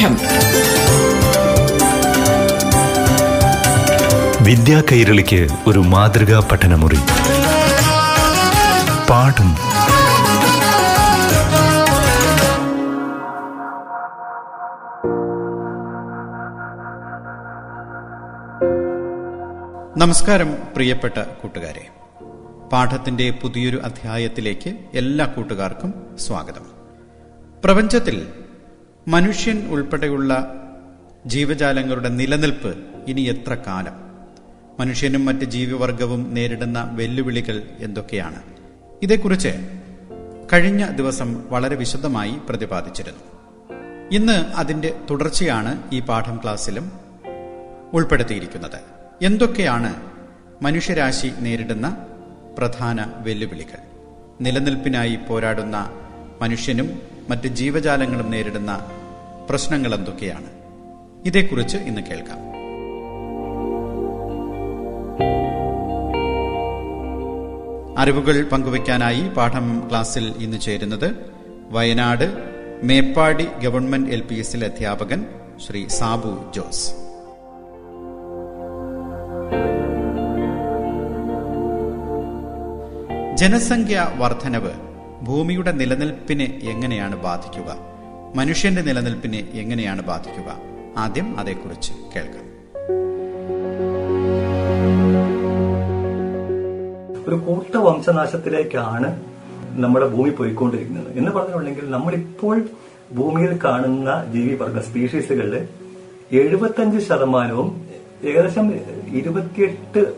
പാഠം വിദ്യാ കൈരളിക്ക് ഒരു മാതൃകാ പഠനമുറി. പാഠം. നമസ്കാരം പ്രിയപ്പെട്ട കൂട്ടുകാരെ. പാഠത്തിന്റെ പുതിയൊരു അധ്യായത്തിലേക്ക് എല്ലാ കൂട്ടുകാർക്കും സ്വാഗതം. പ്രപഞ്ചത്തിൽ മനുഷ്യൻ ഉൾപ്പെടെയുള്ള ജീവജാലങ്ങളുടെ നിലനിൽപ്പ് ഇനി എത്ര കാലം? മനുഷ്യനും മറ്റ് ജീവിവർഗവും നേരിടുന്ന വെല്ലുവിളികൾ എന്തൊക്കെയാണ്? ഇതേക്കുറിച്ച് കഴിഞ്ഞ ദിവസം വളരെ വിശദമായി പ്രതിപാദിച്ചിരുന്നു. ഇന്ന് അതിന്റെ തുടർച്ചയാണ് ഈ പാഠം ക്ലാസ്സിലും ഉൾപ്പെടുത്തിയിരിക്കുന്നത്. എന്തൊക്കെയാണ് മനുഷ്യരാശി നേരിടുന്ന പ്രധാന വെല്ലുവിളികൾ? നിലനിൽപ്പിനായി പോരാടുന്ന മനുഷ്യനും മറ്റ് ജീവജാലങ്ങളും നേരിടുന്ന പ്രശ്നങ്ങൾ എന്തൊക്കെയാണ്? ഇതേക്കുറിച്ച് ഇന്ന് കേൾക്കാം. അറിവുകൾ പങ്കുവയ്ക്കാനായി പാഠം ക്ലാസ്സിൽ ഇന്ന് ചേരുന്നത് Wayanad Meppadi government L P എസിലെ അധ്യാപകൻ ശ്രീ സാബു ജോസ്. ജനസംഖ്യ വർധനവ് ഭൂമിയുടെ നിലനിൽപ്പിനെ എങ്ങനെയാണ് ബാധിക്കുക? മനുഷ്യന്റെ നിലനിൽപ്പിനെ എങ്ങനെയാണ് ബാധിക്കുക? ആദ്യം അതേക്കുറിച്ച് കേൾക്കാം. ഒരു കൂട്ട വംശനാശത്തിലേക്കാണ് നമ്മുടെ ഭൂമി പോയിക്കൊണ്ടിരിക്കുന്നത്. എന്ന് പറഞ്ഞിട്ടുണ്ടെങ്കിൽ നമ്മളിപ്പോൾ ഭൂമിയിൽ കാണുന്ന ജീവിവർഗ സ്പീഷീസുകളിൽ എഴുപത്തഞ്ച് ശതമാനവും ഏകദേശം ഇരുപത്തിയെട്ട്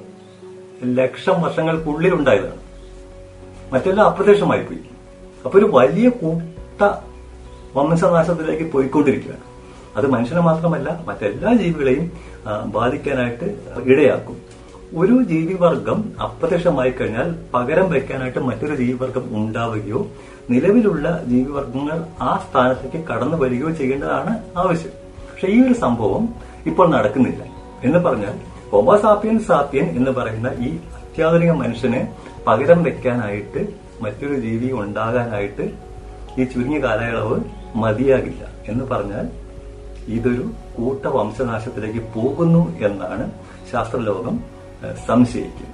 ലക്ഷം വർഷങ്ങൾക്കുള്ളിൽ ഉണ്ടായതാണ് മറ്റെല്ലാം അപ്രത്യക്ഷമായി പോയി അപ്പൊ ഒരു വലിയ കൂട്ട വംശനാശത്തിലേക്ക് പോയിക്കൊണ്ടിരിക്കുകയാണ്. അത് മനുഷ്യനെ മാത്രമല്ല മറ്റെല്ലാ ജീവികളെയും ബാധിക്കാനായിട്ട് ഇടയാക്കും. ഒരു ജീവിവർഗം അപ്രത്യക്ഷമായി കഴിഞ്ഞാൽ പകരം വയ്ക്കാനായിട്ട് മറ്റൊരു ജീവിവർഗം ഉണ്ടാവുകയോ നിലവിലുള്ള ജീവിവർഗങ്ങൾ ആ സ്ഥാനത്തേക്ക് കടന്നു വരികയോ ചെയ്യേണ്ടതാണ് ആവശ്യം. പക്ഷെ ഈ ഒരു സംഭവം ഇപ്പോൾ നടക്കുന്നില്ല. എന്ന് പറഞ്ഞാൽ ഹോമോസാപ്പിയൻ സാപ്പിയൻ എന്ന് പറയുന്ന ഈ അത്യാധുനിക മനുഷ്യനെ പകരം വെക്കാനായിട്ട് മറ്റൊരു ജീവി ഉണ്ടാകാനായിട്ട് ഈ ചുരുങ്ങിയ കാലയളവ് മതിയാകില്ല എന്ന് പറഞ്ഞാൽ ഇതൊരു കൂട്ട വംശനാശത്തിലേക്ക് പോകുന്നു എന്നാണ് ശാസ്ത്രലോകം സംശയിക്കുന്നത്.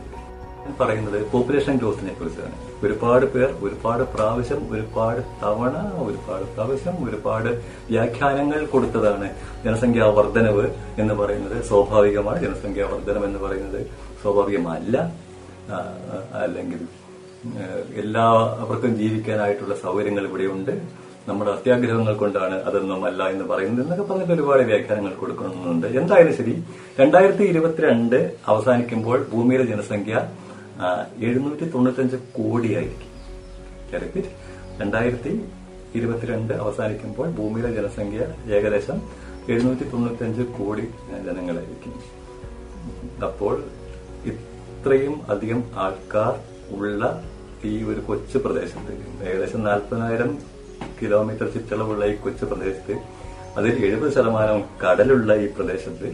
പറയുന്നത് പോപ്പുലേഷൻ ഗ്രോത്തിനെ കുറിച്ചാണ്. ഒരുപാട് പേർ ഒരുപാട് പ്രാവശ്യം ഒരുപാട് തവണ ഒരുപാട് പ്രാവശ്യം ഒരുപാട് വ്യാഖ്യാനങ്ങൾ കൊടുത്തതാണ് ജനസംഖ്യാ വർധനവ് എന്ന് പറയുന്നത്. സ്വാഭാവികമാണ് ജനസംഖ്യാ വർധനം എന്ന് പറയുന്നത്. സ്വാഭാവികമല്ല അല്ലെങ്കിൽ എല്ലാവർക്കും ജീവിക്കാനായിട്ടുള്ള സൗകര്യങ്ങൾ ഇവിടെയുണ്ട്. നമ്മുടെ അത്യാഗ്രഹങ്ങൾ കൊണ്ടാണ് അതൊന്നും അല്ല എന്ന് പറയുന്നത് എന്നൊക്കെ പറഞ്ഞിട്ട് ഒരുപാട് വ്യാഖ്യാനങ്ങൾ കൊടുക്കുന്നുണ്ട്. എന്തായാലും ശരി രണ്ടായിരത്തി ഇരുപത്തിരണ്ട് അവസാനിക്കുമ്പോൾ ഭൂമിയിലെ ജനസംഖ്യ എഴുന്നൂറ്റി തൊണ്ണൂറ്റഞ്ച് കോടിയായിരിക്കും. രണ്ടായിരത്തി ഇരുപത്തിരണ്ട് അവസാനിക്കുമ്പോൾ ഭൂമിയിലെ ജനസംഖ്യ ഏകദേശം എഴുന്നൂറ്റി തൊണ്ണൂറ്റഞ്ച് കോടി ജനങ്ങളായിരിക്കും. അപ്പോൾ ഇത്രയും അധികം ആൾക്കാർ ഉള്ള ഈ ഒരു കൊച്ചു പ്രദേശത്ത് ഏകദേശം നാൽപ്പതിനായിരം കിലോമീറ്റർ ചുറ്റളവുള്ള ഈ കൊച്ചു പ്രദേശത്ത് അതിൽ എഴുപത് ശതമാനം കടലുള്ള ഈ പ്രദേശത്ത്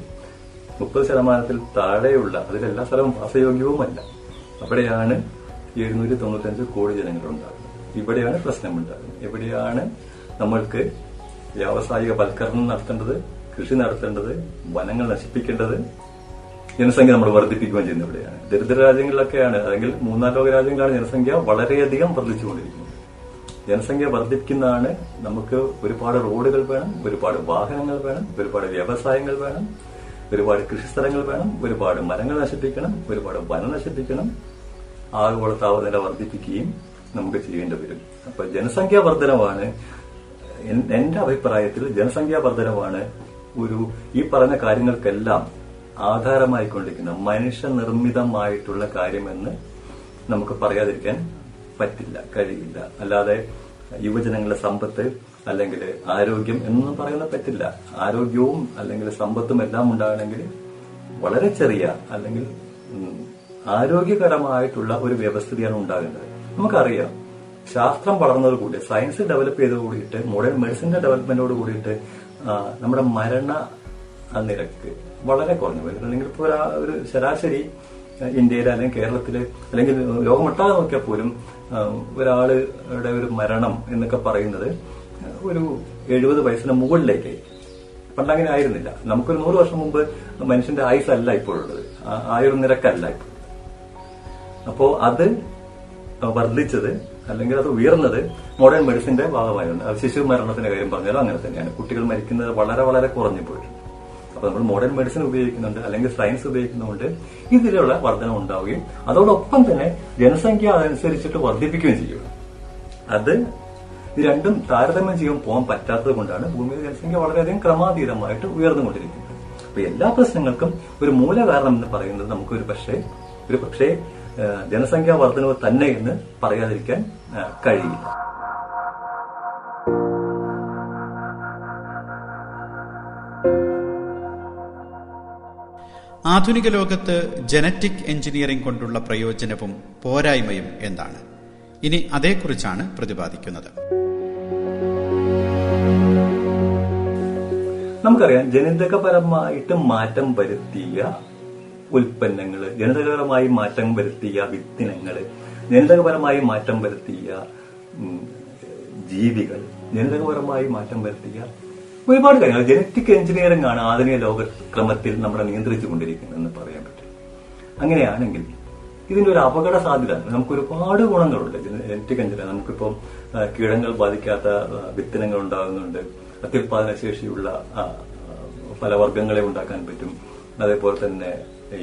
മുപ്പത് ശതമാനത്തിൽ താഴെയുള്ള അതിലെല്ലാ സ്ഥലവും വാസയോഗ്യവുമല്ല. അവിടെയാണ് എഴുന്നൂറ്റി തൊണ്ണൂറ്റഞ്ച് കോടി ജനങ്ങളുണ്ടാകുന്നത് ഇവിടെയാണ് പ്രശ്നമുണ്ടാകുന്നത്. ഇവിടെയാണ് നമ്മൾക്ക് വ്യാവസായിക വൽക്കരണം നടത്തേണ്ടത് കൃഷി നടത്തേണ്ടത് വനങ്ങൾ നശിപ്പിക്കേണ്ടത് ജനസംഖ്യ നമ്മൾ വർദ്ധിപ്പിക്കുകയും ചെയ്യുന്നത് ഇവിടെയാണ്. ദരിദ്ര രാജ്യങ്ങളിലൊക്കെയാണ് അല്ലെങ്കിൽ മൂന്നാം ലോക രാജ്യങ്ങളിലാണ് ജനസംഖ്യ വളരെയധികം വർദ്ധിച്ചുകൊണ്ടിരിക്കുന്നത്. ജനസംഖ്യ വർദ്ധിക്കുന്നതാണ് നമുക്ക് ഒരുപാട് റോഡുകൾ വേണം ഒരുപാട് വാഹനങ്ങൾ വേണം ഒരുപാട് വ്യവസായങ്ങൾ വേണം ഒരുപാട് കൃഷിസ്ഥലങ്ങൾ വേണം ഒരുപാട് മരങ്ങൾ നശിപ്പിക്കണം ഒരുപാട് വനം നശിപ്പിക്കണം. ആഗോള താപനില വർദ്ധിപ്പിക്കുകയും നമുക്ക് ചെയ്യേണ്ടി വരും. അപ്പൊ ജനസംഖ്യാ വർധനമാണ് എന്റെ അഭിപ്രായത്തിൽ ജനസംഖ്യാ വർധനമാണ് ഒരു ഈ പറഞ്ഞ കാര്യങ്ങൾക്കെല്ലാം ആധാരമായിക്കൊണ്ടിരിക്കുന്ന മനുഷ്യനിർമ്മിതമായിട്ടുള്ള കാര്യമെന്ന് നമുക്ക് പറയാതിരിക്കാൻ പറ്റില്ല കഴിയില്ല. അല്ലാതെ യുവജനങ്ങളുടെ സമ്പത്ത് അല്ലെങ്കിൽ ആരോഗ്യം എന്നൊന്നും പറയുന്ന പറ്റില്ല. ആരോഗ്യവും അല്ലെങ്കിൽ സമ്പത്തും എല്ലാം ഉണ്ടാകണമെങ്കിൽ വളരെ ചെറിയ അല്ലെങ്കിൽ ആരോഗ്യകരമായിട്ടുള്ള ഒരു വ്യവസ്ഥിതിയാണ് ഉണ്ടാകേണ്ടത്. നമുക്കറിയാം ശാസ്ത്രം വളർന്നതോടുകൂടി സയൻസ് ഡെവലപ്പ് ചെയ്തത് കൂടിയിട്ട് മോഡേൺ മെഡിസിന്റെ ഡെവലപ്മെന്റോട് കൂടിയിട്ട് നമ്മുടെ മരണ നിരക്ക് വളരെ കുറഞ്ഞു അല്ലെങ്കിൽ ഇപ്പോൾ ഒരാ- ശരാശരി ആ, ഇന്ത്യയിൽ അല്ലെങ്കിൽ കേരളത്തിൽ അല്ലെങ്കിൽ ലോകമൊട്ടാകെ നോക്കിയാൽ പോലും ഒരാളുടെ ഒരു മരണം എന്നൊക്കെ പറയുന്നത് ഒരു എഴുപത് വയസ്സിന് മുകളിലേക്ക് പണ്ട് അങ്ങനെ ആയിരുന്നില്ല. നമുക്കൊരു നൂറ് വർഷം മുമ്പ് മനുഷ്യന്റെ ആയുസ് അല്ല ഇപ്പോഴുള്ളത് ആ- ആയുർ നിരക്കല്ല ഇപ്പോൾ. അപ്പോ അത് വർദ്ധിച്ചത് അല്ലെങ്കിൽ അത് ഉയർന്നത് മോഡേൺ മെഡിസിന്റെ ഭാഗമായിരുന്നു ശിശു മരണത്തിന്റെ കാര്യം പറഞ്ഞാലും അങ്ങനെ തന്നെയാണ്. കുട്ടികൾ മരിക്കുന്നത് വളരെ വളരെ കുറഞ്ഞു പോയിട്ടുണ്ട്. അപ്പൊ നമ്മൾ മോഡേൺ മെഡിസിൻ ഉപയോഗിക്കുന്നുണ്ട് അല്ലെങ്കിൽ സയൻസ് ഉപയോഗിക്കുന്നുണ്ട് ഇതിലുള്ള വർധന ഉണ്ടാവുകയും അതോടൊപ്പം തന്നെ ജനസംഖ്യ അതനുസരിച്ചിട്ട് വർദ്ധിപ്പിക്കുകയും ചെയ്യും. അത് രണ്ടും താരതമ്യം ചെയ്യാൻ പോകാൻ പറ്റാത്തത് കൊണ്ടാണ് ഭൂമിയിലെ ജനസംഖ്യ വളരെയധികം ക്രമാതീതമായിട്ട് ഉയർന്നുകൊണ്ടിരിക്കുന്നത്. അപ്പൊ എല്ലാ പ്രശ്നങ്ങൾക്കും ഒരു മൂല കാരണം എന്ന് പറയുന്നത് നമുക്ക് ഒരു പക്ഷേ ഒരു പക്ഷേ ജനസംഖ്യാ വർധനവ് തന്നെ എന്ന് പറയാതിരിക്കാൻ കഴിയില്ല. ആധുനിക ലോകത്ത് ജനറ്റിക് എഞ്ചിനീയറിംഗ് കൊണ്ടുള്ള പ്രയോജനവും പോരായ്മയും എന്താണ്? ഇനി അതേക്കുറിച്ചാണ് പ്രതിപാദിക്കുന്നത്. നമുക്കറിയാം ജനിതകപരമായിട്ട് മാറ്റം വരുത്തിയ ഉൽപ്പന്നങ്ങൾ ജനിതകപരമായി മാറ്റം വരുത്തിയ വിത്തിനങ്ങൾ ജനിതകപരമായി മാറ്റം വരുത്തിയ ജീവികൾ ജനിതകപരമായി മാറ്റം വരുത്തിയ ഒരുപാട് കാര്യങ്ങൾ. ജനറ്റിക് എഞ്ചിനീയറിംഗ് ആണ് ആധുനിക ലോകക്രമത്തിൽ നമ്മളെ നിയന്ത്രിച്ചു കൊണ്ടിരിക്കുന്നതെന്ന് പറയാൻ പറ്റും. അങ്ങനെയാണെങ്കിൽ ഇതിന്റെ ഒരു അപകട സാധ്യത നമുക്ക് ഒരുപാട് ഗുണങ്ങളുണ്ട്. ജനറ്റിക് എഞ്ചിനീയർ നമുക്കിപ്പം കീടങ്ങൾ ബാധിക്കാത്ത വിത്തനങ്ങൾ ഉണ്ടാകുന്നുണ്ട്. അത്യുൽപാദന ശേഷിയുള്ള ഫലവർഗങ്ങളെ ഉണ്ടാക്കാൻ പറ്റും. അതേപോലെ തന്നെ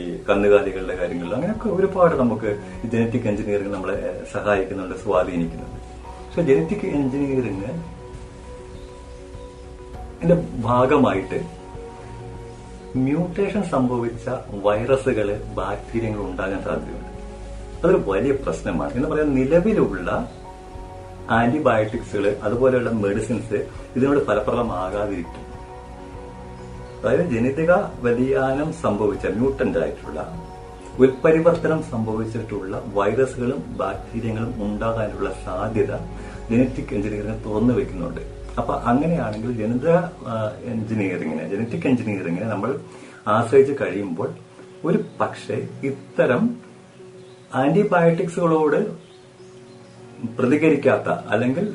ഈ കന്നുകാലികളുടെ കാര്യങ്ങളിൽ അങ്ങനെയൊക്കെ ഒരുപാട് നമുക്ക് ജനറ്റിക് എഞ്ചിനീയറിംഗ് നമ്മളെ സഹായിക്കുന്നുണ്ട് സ്വാധീനിക്കുന്നുണ്ട്. പക്ഷെ ജനറ്റിക് എഞ്ചിനീയറിംഗ് ഇതിന്റെ ഭാഗമായിട്ട് മ്യൂട്ടേഷൻ സംഭവിച്ച വൈറസുകൾ ബാക്ടീരിയകൾ ഉണ്ടാകാൻ സാധ്യതയുണ്ട്. അതൊരു വലിയ പ്രശ്നമാണ്. എന്ന് പറയാൻ നിലവിലുള്ള ആന്റിബയോട്ടിക്സുകൾ അതുപോലെയുള്ള മെഡിസിൻസ് ഇതിനോട് ഫലപ്രദമാകാതിരിക്കും. അതായത് ജനിതക വ്യതിയാനം സംഭവിച്ച മ്യൂട്ടന്റ് ആയിട്ടുള്ള ഉൽപരിവർത്തനം സംഭവിച്ചിട്ടുള്ള വൈറസുകളും ബാക്ടീരിയകളും ഉണ്ടാകാനുള്ള സാധ്യത ജനറ്റിക് എഞ്ചിനീയറിംഗ് തുറന്നു വെക്കുന്നുണ്ട്. അപ്പൊ അങ്ങനെയാണെങ്കിൽ ജനിത എഞ്ചിനീയറിങ്ങിനെ ജനറ്റിക് എഞ്ചിനീയറിംഗിനെ നമ്മൾ ആശ്രയിച്ച് കഴിയുമ്പോൾ ഒരു പക്ഷേ ഇത്തരം ആന്റിബയോട്ടിക്സുകളോട് പ്രതികരിക്കാത്ത അല്ലെങ്കിൽ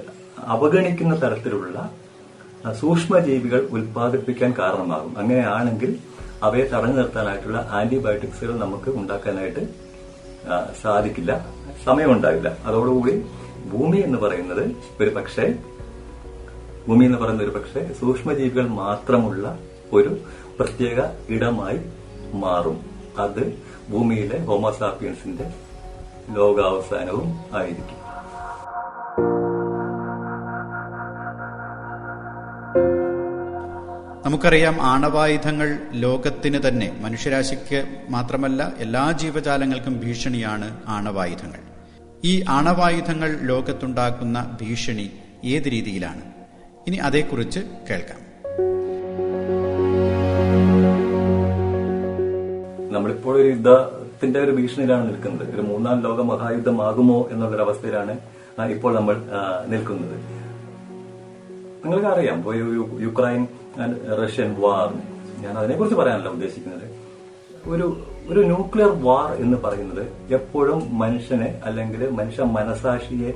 അവഗണിക്കുന്ന തരത്തിലുള്ള സൂക്ഷ്മജീവികൾ ഉൽപ്പാദിപ്പിക്കാൻ കാരണമാകും. അങ്ങനെയാണെങ്കിൽ അവയെ തടഞ്ഞു നിർത്താനായിട്ടുള്ള ആന്റിബയോട്ടിക്സുകൾ നമുക്ക് ഉണ്ടാക്കാനായിട്ട് സാധിക്കില്ല സമയമുണ്ടാകില്ല. അതോടുകൂടി ഭൂമി എന്ന് പറയുന്നത് ഒരു പക്ഷേ ഭൂമി എന്ന് പറയുന്ന ഒരു പക്ഷേ സൂക്ഷ്മജീവികൾ മാത്രമുള്ള ഒരു പ്രത്യേക ഇടമായി മാറും. അത് ഭൂമിയിലെ ഹോമോസാപ്പിയൻസിന്റെ ലോകാവസാനവും ആയിരിക്കും. നമുക്കറിയാം ആണവായുധങ്ങൾ ലോകത്തിന് തന്നെ മനുഷ്യരാശിക്ക് മാത്രമല്ല എല്ലാ ജീവജാലങ്ങൾക്കും ഭീഷണിയാണ് ആണവായുധങ്ങൾ. ഈ ആണവായുധങ്ങൾ ലോകത്തുണ്ടാക്കുന്ന ഭീഷണി ഏത് രീതിയിലാണ്? ഇനി അതേക്കുറിച്ച് കേൾക്കാം. നമ്മളിപ്പോൾ ഒരു യുദ്ധത്തിന്റെ ഒരു ഭീഷണിയിലാണ് നിൽക്കുന്നത്. ഒരു മൂന്നാം ലോക മഹായുദ്ധമാകുമോ എന്നുള്ളൊരു അവസ്ഥയിലാണ് ഇപ്പോൾ നമ്മൾ നിൽക്കുന്നത്. നിങ്ങൾക്ക് അറിയാം യുക്രൈൻ റഷ്യൻ വാർ. ഞാൻ അതിനെക്കുറിച്ച് പറയാനല്ല ഉദ്ദേശിക്കുന്നത്. ഒരു ഒരു ന്യൂക്ലിയർ വാർ എന്ന് പറയുന്നത് എപ്പോഴും മനുഷ്യനെ അല്ലെങ്കിൽ മനുഷ്യ മനസാക്ഷിയെ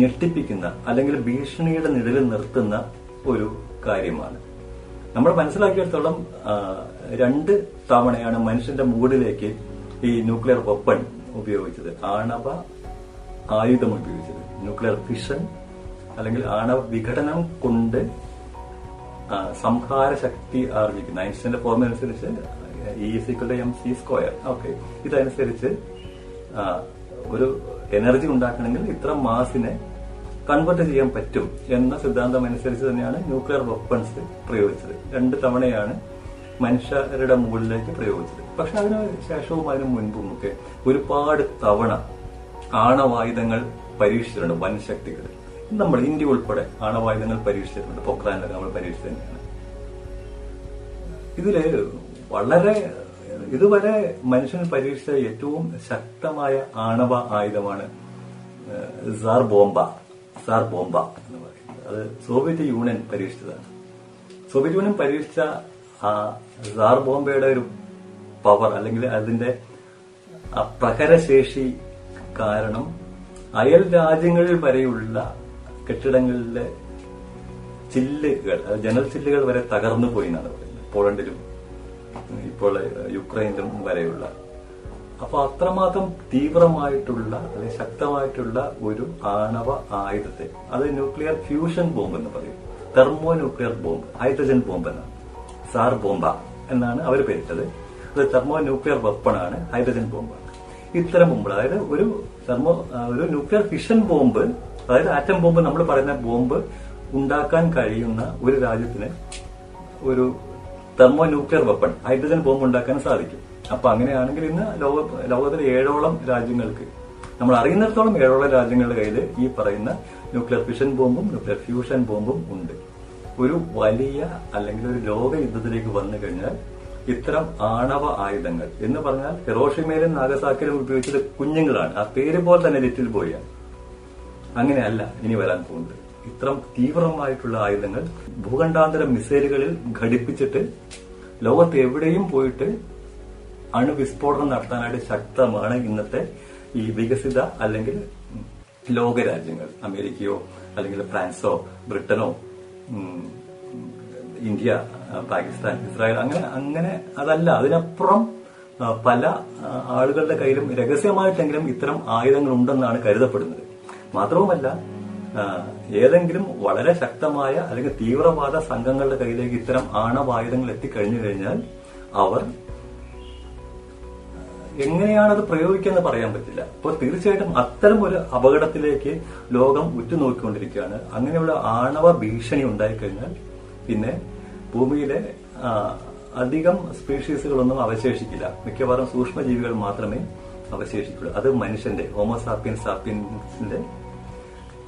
ഞെട്ടിപ്പിക്കുന്ന അല്ലെങ്കിൽ ഭീഷണിയുടെ നിഴലിൽ നിർത്തുന്ന ഒരു കാര്യമാണ്. നമ്മൾ മനസ്സിലാക്കിയിടത്തോളം രണ്ട് തവണയാണ് മനുഷ്യന്റെ മൂടിലേക്ക് ഈ ന്യൂക്ലിയർ വെപ്പൺ ഉപയോഗിച്ചത്. ആണവ ആയുധം ഉപയോഗിച്ചത്. ന്യൂക്ലിയർ ഫിഷൻ അല്ലെങ്കിൽ ആണവ വിഘടനം കൊണ്ട് സംഹാര ശക്തി ആർജിക്കുന്ന. ഐൻസ്റ്റൈന്റെ ഫോർമുല അനുസരിച്ച് E M C square okay ഇതനുസരിച്ച് ഒരു എനർജി ഉണ്ടാക്കണമെങ്കിൽ ഇത്ര മാസിനെ കൺവേർട്ട് ചെയ്യാൻ പറ്റും എന്ന സിദ്ധാന്തം അനുസരിച്ച് തന്നെയാണ് ന്യൂക്ലിയർ വെപ്പൺസ് പ്രയോഗിച്ചത്. രണ്ട് തവണയാണ് മനുഷ്യരുടെ മുകളിലേക്ക് പ്രയോഗിച്ചത്. പക്ഷെ അതിന് ശേഷവും അതിന് മുൻപും ഒക്കെ ഒരുപാട് തവണ ആണവായുധങ്ങൾ പരീക്ഷിച്ചിട്ടുണ്ട് വൻ ശക്തികൾ നമ്മൾ ഇന്ത്യ ഉൾപ്പെടെ ആണവായുധങ്ങൾ പരീക്ഷിച്ചിട്ടുണ്ട്. പൊക്രാനിലൊക്കെ നമ്മൾ പരീക്ഷിച്ചു തന്നെയാണ്. ഇതിൽ വളരെ ഇതുവരെ മനുഷ്യൻ പരീക്ഷിച്ച ഏറ്റവും ശക്തമായ ആണവ ആയുധമാണ് സാർ ബോംബ സാർ ബോംബ എന്ന് പറയുന്നത്. അത് സോവിയറ്റ് യൂണിയൻ പരീക്ഷിച്ചതാണ്. സോവിയറ്റ് യൂണിയൻ പരീക്ഷിച്ച ആ സാർ ബോംബയുടെ ഒരു പവർ അല്ലെങ്കിൽ അതിന്റെ പ്രഹരശേഷി കാരണം അയൽ രാജ്യങ്ങളിൽ വരെയുള്ള കെട്ടിടങ്ങളിലെ ചില്ലുകൾ ജനൽ ചില്ലുകൾ വരെ തകർന്നു പോയി എന്നാണ് പറയുന്നത്. പോളണ്ടിലും ഇപ്പോൾ യുക്രൈനിലും വരെയുള്ള അപ്പൊ അത്രമാത്രം തീവ്രമായിട്ടുള്ള അല്ലെങ്കിൽ ശക്തമായിട്ടുള്ള ഒരു ആണവ ആയുധത്തെ അത് ന്യൂക്ലിയർ ഫ്യൂഷൻ ബോംബ് എന്ന് പറയും. Thermo nuclear bomb hydrogen bomb എന്നാണ്. സാർ ബോംബ എന്നാണ് അവർ പേരിട്ടത്. അത് തെർമോ ന്യൂക്ലിയർ വെപ്പണാണ് ഹൈഡ്രജൻ ബോംബ്. ഇത്തരം ബോംബ് അതായത് ഒരു തെർമോ ഒരു ന്യൂക്ലിയർ ഫിഷൻ ബോംബ് അതായത് ആറ്റം ബോംബ് നമ്മൾ പറയുന്ന ബോംബ് ഉണ്ടാക്കാൻ കഴിയുന്ന ഒരു രാജ്യത്തിന് ഒരു thermo nuclear weapon hydrogen bomb ഉണ്ടാക്കാൻ സാധിക്കും. അപ്പൊ അങ്ങനെയാണെങ്കിൽ ഇന്ന് ലോക ലോകത്തിലെ ഏഴോളം രാജ്യങ്ങൾക്ക് നമ്മൾ അറിയുന്നിടത്തോളം ഏഴോളം രാജ്യങ്ങളുടെ കയ്യിൽ ഈ പറയുന്ന ന്യൂക്ലിയർ ഫിഷൻ ബോംബും ന്യൂക്ലിയർ ഫ്യൂഷൻ ബോംബും ഉണ്ട്. ഒരു വലിയ അല്ലെങ്കിൽ ഒരു ലോക യുദ്ധത്തിലേക്ക് വന്നു കഴിഞ്ഞാൽ ഇത്തരം ആണവ ആയുധങ്ങൾ എന്ന് പറഞ്ഞാൽ ഹിറോഷിമയിലും നാഗസാക്കിലും ഉപയോഗിച്ചത് കുഞ്ഞുങ്ങളാണ്. ആ പേര് പോലെ തന്നെ ലിറ്റിൽ ബോയാണ് അങ്ങനെയല്ല ഇനി വരാൻ പോകുന്നത്. ഇത്തരം തീവ്രമായിട്ടുള്ള ആയുധങ്ങൾ ഭൂഖണ്ഡാന്തര മിസൈലുകളിൽ ഘടിപ്പിച്ചിട്ട് ലോകത്ത് എവിടെയും പോയിട്ട് അണുവിസ്ഫോടനം നടത്താനായിട്ട് ശക്തമാണ് ഇന്നത്തെ ഈ വികസിത അല്ലെങ്കിൽ ലോകരാജ്യങ്ങൾ അമേരിക്കയോ അല്ലെങ്കിൽ ഫ്രാൻസോ ബ്രിട്ടനോ ഇന്ത്യ പാകിസ്ഥാൻ ഇസ്രായേൽ അങ്ങനെ അങ്ങനെ അതല്ല. അതിനപ്പുറം പല ആളുകളുടെ കയ്യിലും രഹസ്യമായിട്ടെങ്കിലും ഇത്തരം ആയുധങ്ങൾ ഉണ്ടെന്നാണ് കരുതപ്പെടുന്നത്. മാത്രവുമല്ല ഏതെങ്കിലും വളരെ ശക്തമായ അല്ലെങ്കിൽ തീവ്രവാദ സംഘങ്ങളുടെ കയ്യിലേക്ക് ഇത്തരം ആണവായുധങ്ങൾ എത്തിക്കഴിഞ്ഞു കഴിഞ്ഞാൽ അവർ എങ്ങനെയാണ് അത് പ്രയോഗിക്കുക പറയാൻ പറ്റില്ല. അപ്പോൾ തീർച്ചയായിട്ടും അത്തരം ഒരു അപകടത്തിലേക്ക് ലോകം ഉറ്റുനോക്കിക്കൊണ്ടിരിക്കുകയാണ്. അങ്ങനെയുള്ള ആണവ ഭീഷണി ഉണ്ടായിക്കഴിഞ്ഞാൽ പിന്നെ ഭൂമിയിലെ അധികം സ്പീഷീസുകളൊന്നും അവശേഷിക്കില്ല. മിക്കവാറും സൂക്ഷ്മജീവികൾ മാത്രമേ അവശേഷിക്കുള്ളൂ. അത് മനുഷ്യന്റെ ഹോമോസാപ്പിയൻ സാപ്പിയൻസിന്റെ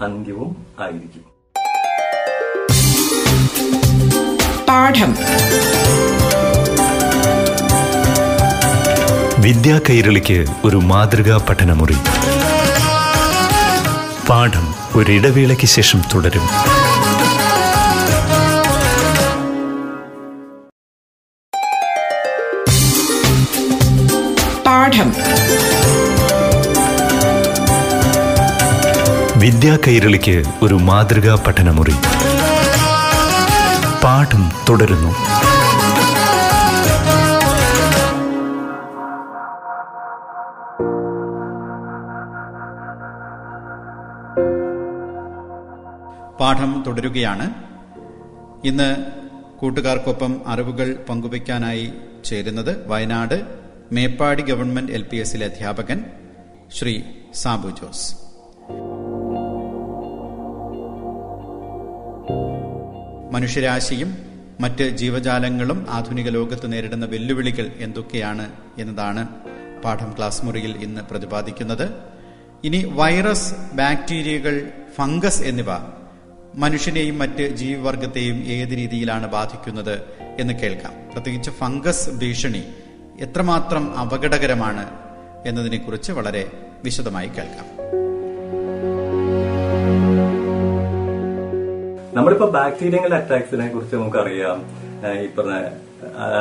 അന്ത്യവും ആയിരിക്കും. പാഠം. വിദ്യാ കൈരളിക്ക് ഒരു മാതൃകാ പഠനമുറി. പാഠം ഒരിടവേളയ്ക്ക് ശേഷം തുടരും. വിദ്യാ കൈരളിക്ക് ഒരു മാതൃകാ പഠനമുറി. പാഠം തുടരുന്നു. പാഠം തുടരുകയാണ്. ഇന്ന് കൂട്ടുകാർക്കൊപ്പം അറിവുകൾ പങ്കുവയ്ക്കാനായി ചേരുന്നത് Wayanad Meppadi government L P എസിലെ അധ്യാപകൻ ശ്രീ സാബു ജോസ്. മനുഷ്യരാശിയും മറ്റ് ജീവജാലങ്ങളും ആധുനിക ലോകത്ത് നേരിടുന്ന വെല്ലുവിളികൾ എന്തൊക്കെയാണ് എന്നതാണ് പാഠം ക്ലാസ് മുറിയിൽ ഇന്ന് പ്രതിപാദിക്കുന്നത്. ഇനി വൈറസ് ബാക്ടീരിയകൾ ഫംഗസ് എന്നിവ മനുഷ്യനെയും മറ്റ് ജീവിവർഗത്തെയും ഏത് രീതിയിലാണ് ബാധിക്കുന്നത് എന്ന് കേൾക്കാം. പ്രത്യേകിച്ച് ഫംഗസ് ഭീഷണി എത്രമാത്രം അപകടകരമാണ് എന്നതിനെക്കുറിച്ച് വളരെ വിശദമായി കേൾക്കാം. നമ്മളിപ്പോ ബാക്ടീരിയങ്ങളുടെ അറ്റാക്സിനെ കുറിച്ച് നമുക്കറിയാം. ഈ പറഞ്ഞ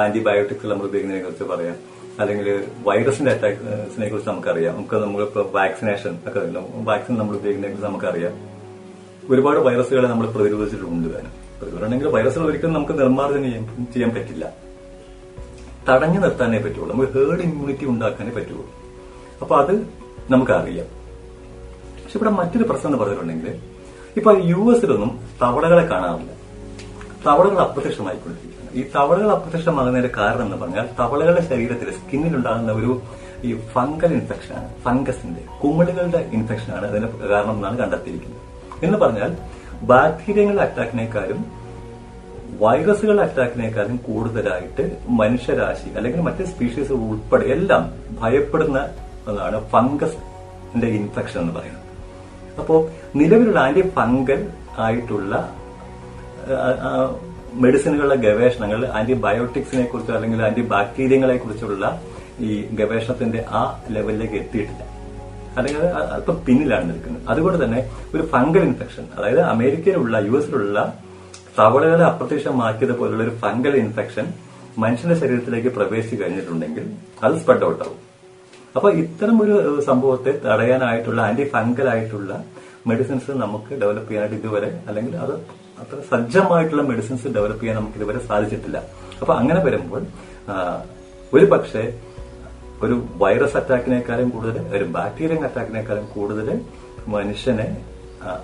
ആന്റിബയോട്ടിക്സ് നമ്മൾ ഉപയോഗിക്കുന്നതിനെ കുറിച്ച് പറയാം. അല്ലെങ്കിൽ വൈറസിന്റെ അറ്റാക്സിനെ കുറിച്ച് നമുക്കറിയാം. നമുക്ക് നമ്മളിപ്പോ വാക്സിനേഷൻ ഒക്കെ വാക്സിൻ നമ്മൾ ഉപയോഗിക്കുന്നതിനെ കുറിച്ച് നമുക്കറിയാം. ഒരുപാട് വൈറസുകളെ നമ്മൾ പ്രതിരോധിച്ചിട്ടുണ്ട് തന്നെ. പ്രതിരോധമാണെങ്കിൽ വൈറസുകൾ ഒരിക്കലും നമുക്ക് നിർമ്മാർജനം ചെയ്യാൻ പറ്റില്ല. തടഞ്ഞു നിർത്താനേ പറ്റുള്ളൂ. നമുക്ക് ഹേർഡ് ഇമ്മ്യൂണിറ്റി ഉണ്ടാക്കാനേ പറ്റുള്ളൂ. അപ്പൊ അത് നമുക്കറിയാം. പക്ഷെ ഇവിടെ മറ്റൊരു പ്രശ്നം എന്ന് പറഞ്ഞിട്ടുണ്ടെങ്കിൽ ഇപ്പൊ യു എസിലൊന്നും തവളകളെ കാണാറില്ല. തവളകൾ അപ്രത്യക്ഷമായിക്കൊണ്ടിരിക്കുകയാണ്. ഈ തവളകൾ അപ്രത്യക്ഷമാകുന്നതിന്റെ കാരണം എന്ന് പറഞ്ഞാൽ തവളകളുടെ ശരീരത്തിൽ സ്കിന്നിൽ ഉണ്ടാകുന്ന ഒരു ഈ ഫംഗൽ ഇൻഫെക്ഷൻ ആണ് ഫംഗസിന്റെ കുമിളുകളുടെ ഇൻഫെക്ഷൻ ആണ് അതിന് കാരണം എന്നാണ് കണ്ടെത്തിയിരിക്കുന്നത്. എന്ന് പറഞ്ഞാൽ ബാക്ടീരിയങ്ങളുടെ അറ്റാക്കിനേക്കാളും വൈറസുകളുടെ അറ്റാക്കിനേക്കാളും കൂടുതലായിട്ട് മനുഷ്യരാശി അല്ലെങ്കിൽ മറ്റ് സ്പീഷീസ് ഉൾപ്പെടെ എല്ലാം ഭയപ്പെടുന്ന ഒന്നാണ് ഫംഗസിന്റെ ഇൻഫെക്ഷൻ എന്ന് പറയുന്നത്. അപ്പോൾ നിലവിലുള്ള ആന്റി ഫംഗൽ ആയിട്ടുള്ള മെഡിസിനുകളുടെ ഗവേഷണങ്ങൾ ആന്റിബയോട്ടിക്സിനെ കുറിച്ച് അല്ലെങ്കിൽ ആന്റി ബാക്ടീരിയങ്ങളെ കുറിച്ചുള്ള ഈ ഗവേഷണത്തിന്റെ ആ ലെവലിലേക്ക് എത്തിയിട്ടില്ല. അല്ലെങ്കിൽ അല്പം പിന്നിലാണ് നിൽക്കുന്നത്. അതുകൊണ്ട് തന്നെ ഒരു ഫംഗൽ ഇൻഫെക്ഷൻ അതായത് അമേരിക്കയിലുള്ള യു എസിലുള്ള തവളകളെ അപ്രത്യക്ഷമാക്കിയത് പോലുള്ള ഒരു ഫംഗൽ ഇൻഫെക്ഷൻ മനുഷ്യന്റെ ശരീരത്തിലേക്ക് പ്രവേശിച്ചു കഴിഞ്ഞിട്ടുണ്ടെങ്കിൽ അത് സ്പ്രെഡ് ഔട്ട് ആവും. അപ്പൊ ഇത്തരം ഒരു സംഭവത്തെ തടയാനായിട്ടുള്ള ആന്റി ഫംഗൽ ആയിട്ടുള്ള മെഡിസിൻസ് നമുക്ക് ഡെവലപ്പ് ചെയ്യാനായിട്ട് ഇതുവരെ അല്ലെങ്കിൽ അത് അത്ര സജ്ജമായിട്ടുള്ള മെഡിസിൻസ് ഡെവലപ്പ് ചെയ്യാൻ നമുക്ക് ഇതുവരെ സാധിച്ചിട്ടില്ല. അപ്പൊ അങ്ങനെ വരുമ്പോൾ ഒരു പക്ഷേ ഒരു വൈറസ് അറ്റാക്കിനേക്കാളും കൂടുതൽ ഒരു ബാക്ടീരിയൻ അറ്റാക്കിനേക്കാളും കൂടുതൽ മനുഷ്യനെ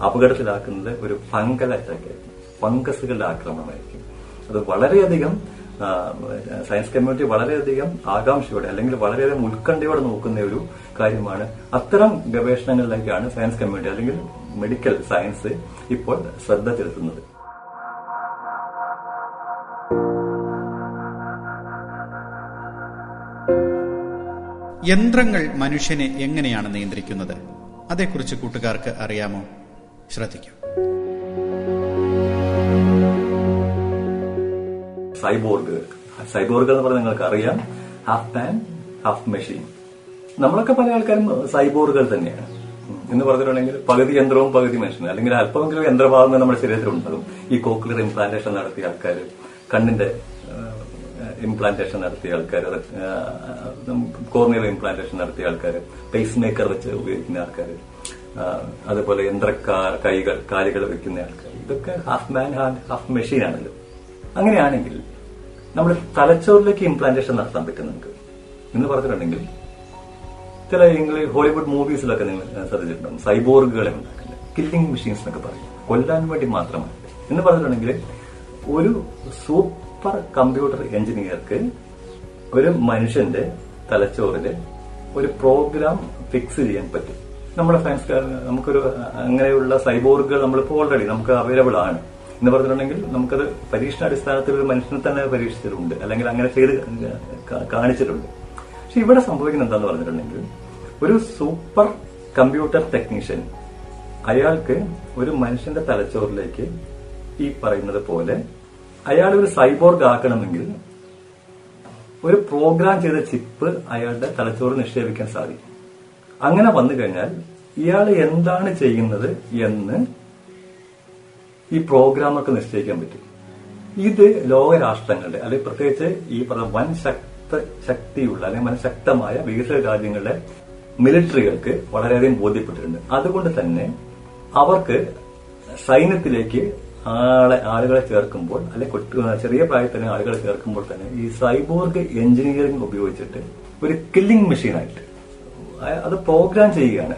അപകടത്തിലാക്കുന്നത് ഒരു ഫംഗൽ അറ്റാക്ക് ആയിരിക്കും. ഫംഗസുകളുടെ ആക്രമണമായിരിക്കും. അത് വളരെയധികം സയൻസ് കമ്മ്യൂണിറ്റി വളരെയധികം ആകാംക്ഷയോടെ അല്ലെങ്കിൽ വളരെയധികം ഉത്കണ്ഠയോടെ നോക്കുന്ന ഒരു കാര്യമാണ്. അത്തരം ഗവേഷണങ്ങളിലേക്കാണ് സയൻസ് കമ്മ്യൂണിറ്റി അല്ലെങ്കിൽ മെഡിക്കൽ സയൻസ് ഇപ്പോൾ ശ്രദ്ധ ചെലുത്തുന്നത്. യന്ത്രങ്ങൾ മനുഷ്യനെ എങ്ങനെയാണ് നിയന്ത്രിക്കുന്നത്? അതേക്കുറിച്ച് കൂട്ടുകാർക്ക് അറിയാമോ? ശ്രദ്ധിക്കൂ. സൈബോർഗ് സൈബോർഗ് എന്ന് പറഞ്ഞാൽ നിങ്ങൾക്ക് അറിയാം. ഹാഫ് മാൻ ഹാഫ് മെഷീൻ നമ്മളൊക്കെ പല ആൾക്കാരും സൈബോർഗുകൾ തന്നെയാണ്. എന്ന് പറഞ്ഞിട്ടുണ്ടെങ്കിൽ പകുതി യന്ത്രവും പകുതി മനുഷ്യനും. അല്ലെങ്കിൽ അല്പമെങ്കിലും യന്ത്രഭാഗങ്ങൾ നമ്മുടെ ശരീരത്തിൽ ഉണ്ടാകും ഈ കോക്ലിയർ ഇംപ്ലാന്റേഷൻ നടത്തിയ ആൾക്കാർ കണ്ണിന്റെ ഇംപ്ലാന്റേഷൻ നടത്തിയ ആൾക്കാർ കോർണിയർ ഇംപ്ലാന്റേഷൻ നടത്തിയ ആൾക്കാർ പേസ് മേക്കർ വെച്ച് ഉപയോഗിക്കുന്ന ആൾക്കാർ അതുപോലെ യന്ത്രക്കാർ കൈകൾ കാലുകൾ വെക്കുന്ന ആൾക്കാർ ഇതൊക്കെ ഹാഫ് മാൻ ഹാഫ് മെഷീൻ ആണല്ലോ. അങ്ങനെയാണെങ്കിൽ നമ്മൾ തലച്ചോറിലേക്ക് ഇംപ്ലാന്റേഷൻ നടത്താൻ പറ്റും നമുക്ക് എന്ന് പറഞ്ഞിട്ടുണ്ടെങ്കിൽ ചില ഇംഗ്ലീഷ് ഹോളിവുഡ് മൂവീസിലൊക്കെ നിങ്ങൾ ശ്രദ്ധിച്ചിട്ടുണ്ടാവും. സൈബോർഗുകളെ ഉണ്ടാക്കുന്നത് കില്ലിംഗ് മെഷീൻസ് എന്നൊക്കെ പറയും. കൊല്ലാൻ വേണ്ടി മാത്രമാണ്. എന്ന് പറഞ്ഞിട്ടുണ്ടെങ്കിൽ ഒരു സൂപ്പർ കമ്പ്യൂട്ടർ എഞ്ചിനീയർക്ക് ഒരു മനുഷ്യന്റെ തലച്ചോറിൽ ഒരു പ്രോഗ്രാം ഫിക്സ് ചെയ്യാൻ പറ്റും. നമ്മുടെ സയൻസ് നമുക്കൊരു അങ്ങനെയുള്ള സൈബോർഗുകൾ നമ്മളിപ്പോൾ ഓൾറെഡി നമുക്ക് അവൈലബിൾ ആണ്. എന്ന് പറഞ്ഞിട്ടുണ്ടെങ്കിൽ നമുക്കത് പരീക്ഷണാടിസ്ഥാനത്തിൽ ഒരു മനുഷ്യനെ തന്നെ പരീക്ഷിച്ചിട്ടുണ്ട്. അല്ലെങ്കിൽ അങ്ങനെ ചെയ്ത് കാണിച്ചിട്ടുണ്ട്. പക്ഷെ ഇവിടെ സംഭവിക്കുന്നത് എന്താന്ന് പറഞ്ഞിട്ടുണ്ടെങ്കിൽ ഒരു സൂപ്പർ കമ്പ്യൂട്ടർ ടെക്നീഷ്യൻ. അയാൾക്ക് ഒരു മനുഷ്യന്റെ തലച്ചോറിലേക്ക് ഈ പറയുന്നത് പോലെ അയാൾ ഒരു സൈബോർഗ് ആക്കണമെങ്കിൽ ഒരു പ്രോഗ്രാം ചെയ്ത ചിപ്പ് അയാളുടെ തലച്ചോറ് നിക്ഷേപിക്കാൻ സാധിക്കും. അങ്ങനെ വന്നു കഴിഞ്ഞാൽ ഇയാൾ എന്താണ് ചെയ്യുന്നത് എന്ന് ഈ പ്രോഗ്രാമൊക്കെ നിശ്ചയിക്കാൻ പറ്റും. ഇത് ലോകരാഷ്ട്രങ്ങളുടെ അല്ലെങ്കിൽ പ്രത്യേകിച്ച് ഈ പറഞ്ഞ വൻ ശക്ത ശക്തിയുള്ള അല്ലെങ്കിൽ വൻ ശക്തമായ വികസിത രാജ്യങ്ങളുടെ മിലിറ്ററികൾക്ക് വളരെയധികം ബോധ്യപ്പെട്ടിട്ടുണ്ട്. അതുകൊണ്ട് തന്നെ അവർക്ക് സൈന്യത്തിലേക്ക് ആളെ ആളുകളെ ചേർക്കുമ്പോൾ കുട്ടി- ചെറിയ പ്രായത്തിൽ തന്നെ ആളുകളെ ചേർക്കുമ്പോൾ തന്നെ ഈ സൈബോർഗ് എഞ്ചിനീയറിംഗ് ഉപയോഗിച്ചിട്ട് ഒരു കില്ലിംഗ് മെഷീനായിട്ട് അത് പ്രോഗ്രാം ചെയ്യുകയാണ്.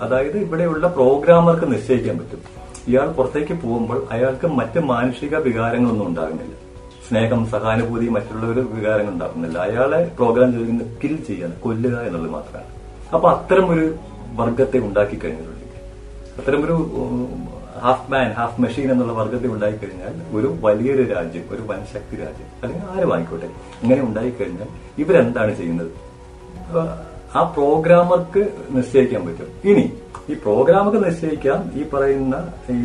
അതായത് ഇവിടെയുള്ള പ്രോഗ്രാമർക്ക് നിശ്ചയിക്കാൻ പറ്റും. ഇയാൾ പുറത്തേക്ക് പോകുമ്പോൾ അയാൾക്ക് മറ്റ് മാനുഷിക വികാരങ്ങളൊന്നും ഉണ്ടാകുന്നില്ല. സ്നേഹം സഹാനുഭൂതി മറ്റുള്ളവർ വികാരങ്ങൾ ഉണ്ടാകുന്നില്ല. അയാളെ പ്രോഗ്രാം ചെയ്യുന്ന കിൽ ചെയ്യാണ് കൊല്ലുക എന്നുള്ളത് മാത്രമാണ്. അപ്പൊ അത്തരം ഒരു വർഗത്തെ ഉണ്ടാക്കി കഴിഞ്ഞിട്ടുണ്ട് അത്തരം ഒരു ഹാഫ് മാൻ ഹാഫ് മെഷീൻ എന്നുള്ള വർഗത്തെ ഉണ്ടായി കഴിഞ്ഞാൽ ഒരു വലിയൊരു രാജ്യം ഒരു വൻശക്തി രാജ്യം അല്ലെങ്കിൽ ആരും ആയിക്കോട്ടെ ഇങ്ങനെ ഉണ്ടായി കഴിഞ്ഞാൽ ഇവരെന്താണ് ചെയ്യുന്നത്? ആ പ്രോഗ്രാമർക്ക് നിശ്ചയിക്കാൻ പറ്റും. ഇനി ഈ പ്രോഗ്രാമൊക്കെ നിശ്ചയിക്കാം ഈ പറയുന്ന ഈ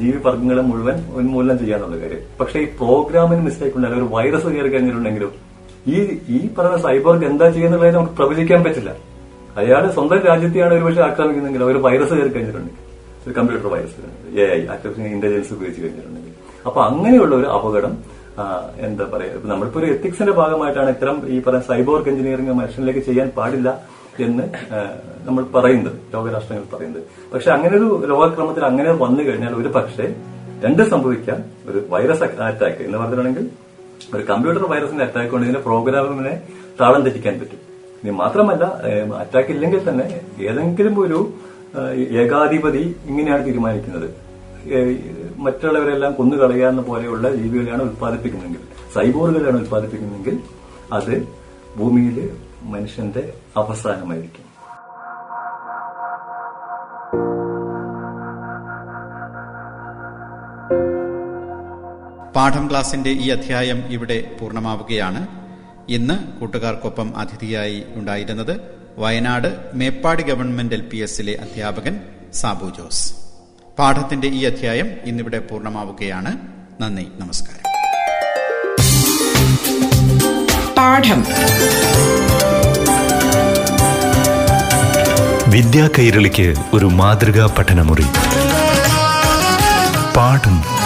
ജീവിവർഗങ്ങളെ മുഴുവൻ ഉന്മൂലനം ചെയ്യാന്നുള്ള കാര്യം. പക്ഷെ ഈ പ്രോഗ്രാമിന് മിസ്റ്റേക്ക് ഉണ്ടായാലും ഒരു വൈറസ് കയറി കഴിഞ്ഞിട്ടുണ്ടെങ്കിലും ഈ ഈ പറയുന്ന സൈബർക്ക് എന്താ ചെയ്യുന്നുള്ളത് നമുക്ക് പ്രവചിക്കാൻ പറ്റില്ല. അയാൾ സ്വന്തം രാജ്യത്തെയാണ് ഒരുപക്ഷെ ആക്രമിക്കുന്നെങ്കിൽ ഒരു വൈറസ് കയറി കഴിഞ്ഞിട്ടുണ്ടെങ്കിൽ. ഒരു computer virus A I artificial intelligence ഉപയോഗിച്ച് കഴിഞ്ഞിട്ടുണ്ടെങ്കിൽ. അപ്പൊ അങ്ങനെയുള്ള ഒരു അപകടം എന്താ പറയാ ഇപ്പൊ നമ്മളിപ്പോ ഒരു എത്തിക്സിന്റെ ഭാഗമായിട്ടാണ് ഇത്തരം ഈ പറയുന്ന സൈബോർക്ക് എഞ്ചിനീയറിംഗ് മനുഷ്യനിലേക്ക് ചെയ്യാൻ പാടില്ല എന്ന് നമ്മൾ പറയുന്നത് ലോകരാഷ്ട്രങ്ങൾ പറയുന്നത്. പക്ഷെ അങ്ങനെ ഒരു ലോകക്രമത്തിൽ അങ്ങനെ വന്നു കഴിഞ്ഞാൽ ഒരു പക്ഷേ രണ്ട് സംഭവിക്കാം. ഒരു വൈറസ് അറ്റാക്ക് എന്ന് പറഞ്ഞിട്ടുണ്ടെങ്കിൽ ഒരു കമ്പ്യൂട്ടർ വൈറസിന്റെ അറ്റാക്ക് കൊണ്ട് ഇതിന്റെ പ്രോഗ്രാമിനെ താളം തെറ്റിക്കാൻ പറ്റും. മാത്രമല്ല അറ്റാക്ക് ഇല്ലെങ്കിൽ തന്നെ ഏതെങ്കിലും ഒരു ഏകാധിപതി ഇങ്ങനെയാണ് തീരുമാനിക്കുന്നത്. മറ്റുള്ളവരെല്ലാം മറ്റുള്ളവരെല്ലാം കൊന്നുകളയാവുന്ന പോലെയുള്ള ജീവികളെയാണ് ഉത്പാദിപ്പിക്കുന്നതെങ്കിൽ സൈബോറുകളെയാണ് ഉത്പാദിപ്പിക്കുന്നതെങ്കിൽ അത് ഭൂമിയിൽ മനുഷ്യന്റെ അവസാനമായിരിക്കും. പാഠം ക്ലാസിന്റെ ഈ അധ്യായം ഇവിടെ പൂർണമാവുകയാണ്. ഇന്ന് കൂട്ടുകാർക്കൊപ്പം അതിഥിയായി ഉണ്ടായിരുന്നത് Wayanad Meppadi government L P എസിലെ അധ്യാപകൻ സാബു ജോസ്. പാഠത്തിന്റെ ഈ അധ്യായം ഇന്നിവിടെ പൂർണമാവുകയാണ്. നന്ദി നമസ്കാരം. പാഠം. വിദ്യാ കൈരളിക്ക് ഒരു മാതൃകാ പഠനമുറി. പാഠം.